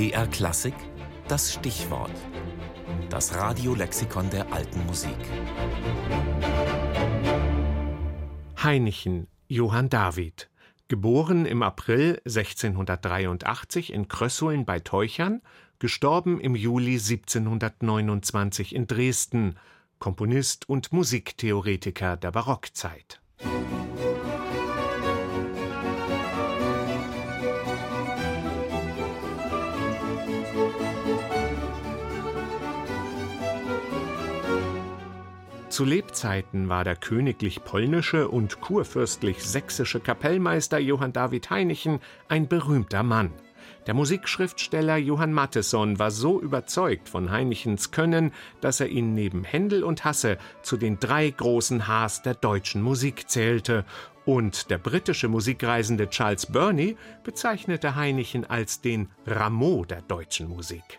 BR Klassik, das Stichwort. Das Radiolexikon der alten Musik. Heinichen, Johann David. Geboren im April 1683 in Krössuln bei Teuchern, gestorben im Juli 1729 in Dresden, Komponist und Musiktheoretiker der Barockzeit. Zu Lebzeiten war der königlich polnische und kurfürstlich sächsische Kapellmeister Johann David Heinichen ein berühmter Mann. Der Musikschriftsteller Johann Matheson war so überzeugt von Heinichens Können, dass er ihn neben Händel und Hasse zu den drei großen Hs der deutschen Musik zählte, und der britische Musikreisende Charles Burney bezeichnete Heinichen als den Rameau der deutschen Musik.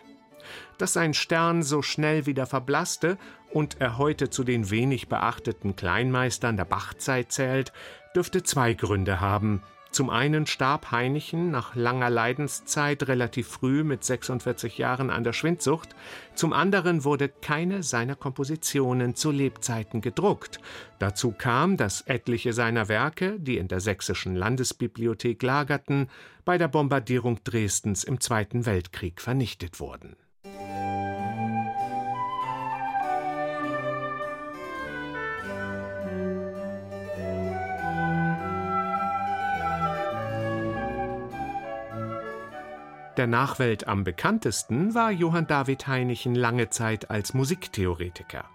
Dass sein Stern so schnell wieder verblasste und er heute zu den wenig beachteten Kleinmeistern der Bachzeit zählt, dürfte zwei Gründe haben. Zum einen starb Heinichen nach langer Leidenszeit relativ früh mit 46 Jahren an der Schwindsucht, zum anderen wurde keine seiner Kompositionen zu Lebzeiten gedruckt. Dazu kam, dass etliche seiner Werke, die in der sächsischen Landesbibliothek lagerten, bei der Bombardierung Dresdens im Zweiten Weltkrieg vernichtet wurden. Der Nachwelt am bekanntesten war Johann David Heinichen lange Zeit als Musiktheoretiker.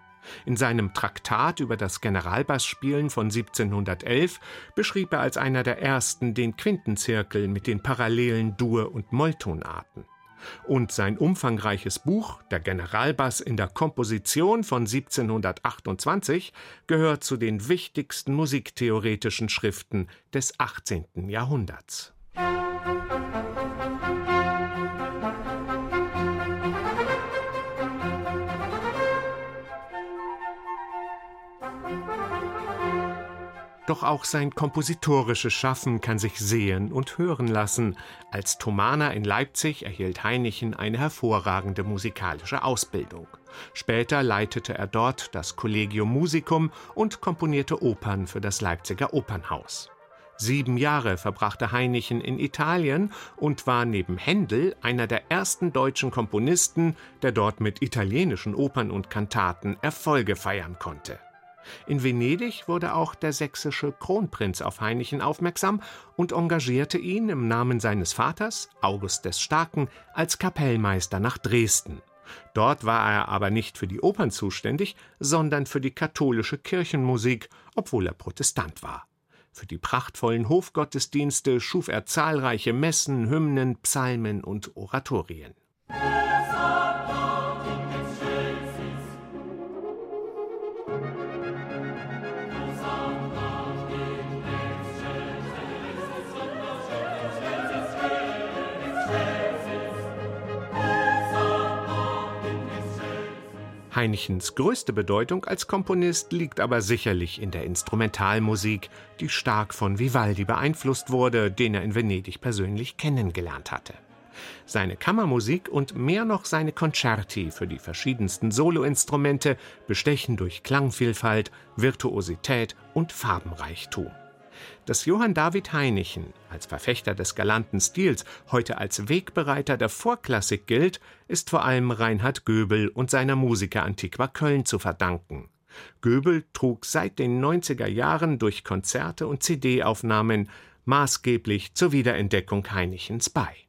In seinem Traktat über das Generalbassspielen von 1711 beschrieb er als einer der ersten den Quintenzirkel mit den parallelen Dur- und Molltonarten. Und sein umfangreiches Buch Der Generalbass in der Komposition von 1728 gehört zu den wichtigsten musiktheoretischen Schriften des 18. Jahrhunderts. Doch auch sein kompositorisches Schaffen kann sich sehen und hören lassen. Als Thomaner in Leipzig erhielt Heinichen eine hervorragende musikalische Ausbildung. Später leitete er dort das Collegium Musicum und komponierte Opern für das Leipziger Opernhaus. Sieben Jahre verbrachte Heinichen in Italien und war neben Händel einer der ersten deutschen Komponisten, der dort mit italienischen Opern und Kantaten Erfolge feiern konnte. In Venedig wurde auch der sächsische Kronprinz auf Heinichen aufmerksam und engagierte ihn im Namen seines Vaters, August des Starken, als Kapellmeister nach Dresden. Dort war er aber nicht für die Opern zuständig, sondern für die katholische Kirchenmusik, obwohl er Protestant war. Für die prachtvollen Hofgottesdienste schuf er zahlreiche Messen, Hymnen, Psalmen und Oratorien. Heinichens größte Bedeutung als Komponist liegt aber sicherlich in der Instrumentalmusik, die stark von Vivaldi beeinflusst wurde, den er in Venedig persönlich kennengelernt hatte. Seine Kammermusik und mehr noch seine Concerti für die verschiedensten Soloinstrumente bestechen durch Klangvielfalt, Virtuosität und Farbenreichtum. Dass Johann David Heinichen als Verfechter des galanten Stils heute als Wegbereiter der Vorklassik gilt, ist vor allem Reinhard Göbel und seiner Musiker Antiqua Köln zu verdanken. Göbel trug seit den 90er Jahren durch Konzerte und CD-Aufnahmen maßgeblich zur Wiederentdeckung Heinichens bei